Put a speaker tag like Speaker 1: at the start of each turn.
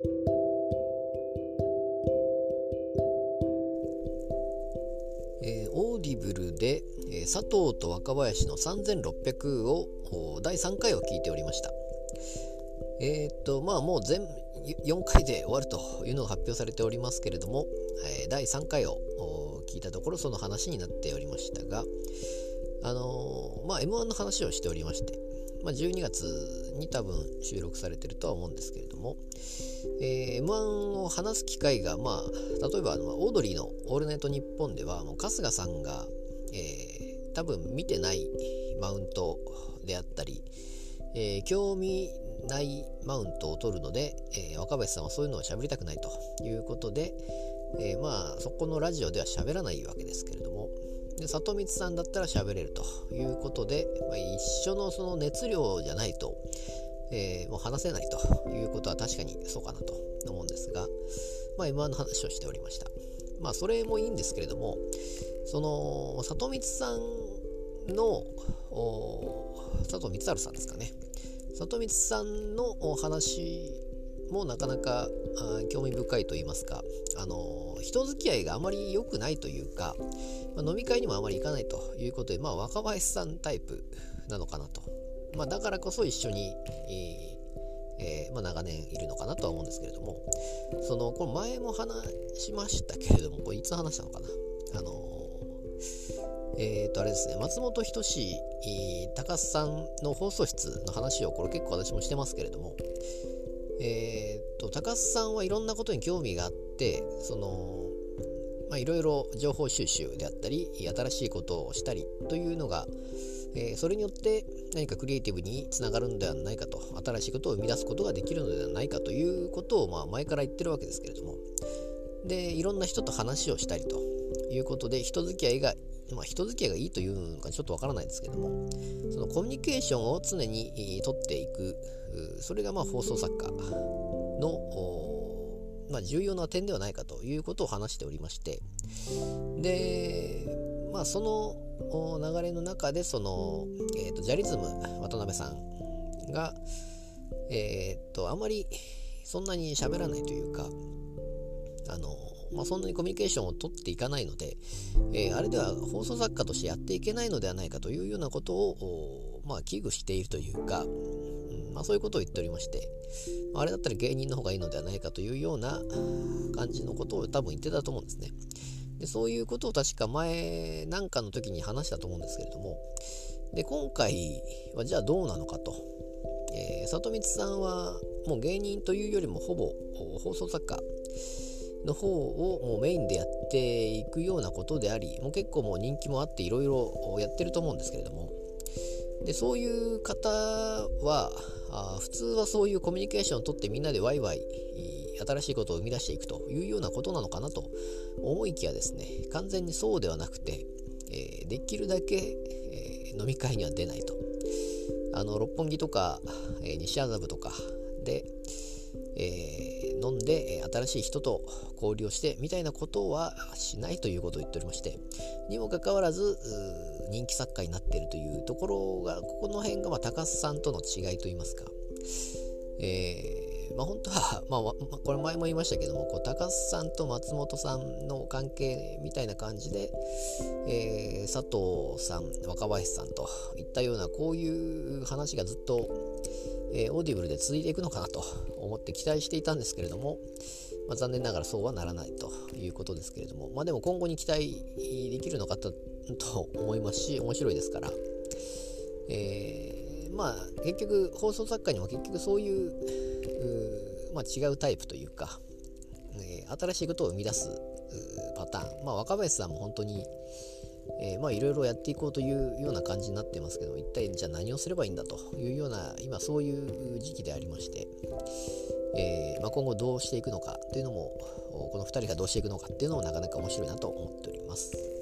Speaker 1: えー、オーディブルで、えー、佐藤と若林の3600を第3回を聞いておりました。えー、っと、まあもう全4回で終わるというのが発表されておりますけれども、えー、第3回を聞いたところその話になっておりましたが、あの、まあ M1 の話をしておりまして、まあ、12月に多分収録されてるとは思うんですけれども、えー、M1 を話す機会が、まあ、例えば、まあ、オードリーの「オールナイトニッポン」ではもう春日さんが、えー、多分見てないマウントであったり、えー、興味ないマウントを取るので、え、若林さんはそういうのを喋りたくないということで、え、まあそこのラジオでは喋らないわけですけれどもで里光さんだったら喋れるということで、まあ、一緒のその熱量じゃないと、えー、もう話せないということは確かにそうかなと思うんですが、まあ、M1 の話をしておりました。まあそれもいいんですけれどもその里光さんの佐藤光晴さんですかね里光さんのお話もなかなか興味深いと言いますか、あの人付き合いがあまり良くないというか、まあ、飲み会にもあまり行かないということで、まあ、若林さんタイプなのかなと。まあ、だからこそ一緒に、えー、まあ、長年いるのかなとは思うんですけれども、その、これ前も話しましたけれども、これいつ話したのかな。あのえっ、ー、と、あれですね、松本人志、高須さんの放送室の話を、これ結構私もしてますけれども、えっ、と、高須さんはいろんなことに興味があって、その、いろいろ情報収集であったり、新しいことをしたりというのが、えー、それによって何かクリエイティブにつながるのではないかと、新しいことを生み出すことができるのではないかということを、まあ、前から言ってるわけですけれども、で、いろんな人と話をしたりということで、人付き合いがまあ、人付き合いがいいというのかちょっとわからないですけども、そのコミュニケーションを常にとっていく、それがまあ放送作家の、まあ、重要な点ではないかということを話しておりまして、で、まあ、その流れの中で、その、えーと、ジャリズム渡辺さんが、えっ、ー、と、あまりそんなに喋らないというか、あの、まあ、そんなにコミュニケーションを取っていかないので、えー、あれでは放送作家としてやっていけないのではないかというようなことを、まあ、危惧しているというか、まあ、そういうことを言っておりまして、あれだったら芸人の方がいいのではないかというような感じのことを多分言ってたと思うんですね。でそういうことを確か前なんかの時に話したと思うんですけれども、で今回はじゃあどうなのかと。え、里光さんはもう芸人というよりもほぼ放送作家の方をもうメインでやっていくようなことであり、もう結構もう人気もあっていろいろやってると思うんですけれども、でそういう方はあ普通はそういうコミュニケーションをとってみんなでワイワイ新しいことを生み出していくというようなことなのかなと思いきやですね。完全にそうではなくて、えー、できるだけ、えー、飲み会には出ないと。あの六本木とか、えー、西麻布とかで、えー、飲んで、え新しい人と交流をしてみたいなことはしないということを言っておりましてにもかかわらず人気作家になっているというところがここの辺がまあ高須さんとの違いといいますか、えー、まあ本当は、まあ、これ前も言いましたけどもこう高須さんと松本さんの関係みたいな感じで、えー、佐藤さん若林さんといったようなこういう話がずっとえー、オーディブルで続いていくのかなと思って期待していたんですけれども、まあ、残念ながらそうはならないということですけれども、まあ、でも今後に期待できるのかと思いますし、面白いですから、えー、まあ結局放送作家にも結局そういうまあ、違うタイプというか、えー、新しいことを生み出すパターン、まあ、若林さんも本当にえー、まあいろいろやっていこうというような感じになってますけど一体じゃあ何をすればいいんだというような今そういう時期でありまして、えー、まあ、今後どうしていくのかというのもこの2人がどうしていくのかっていうのもなかなか面白いなと思っております。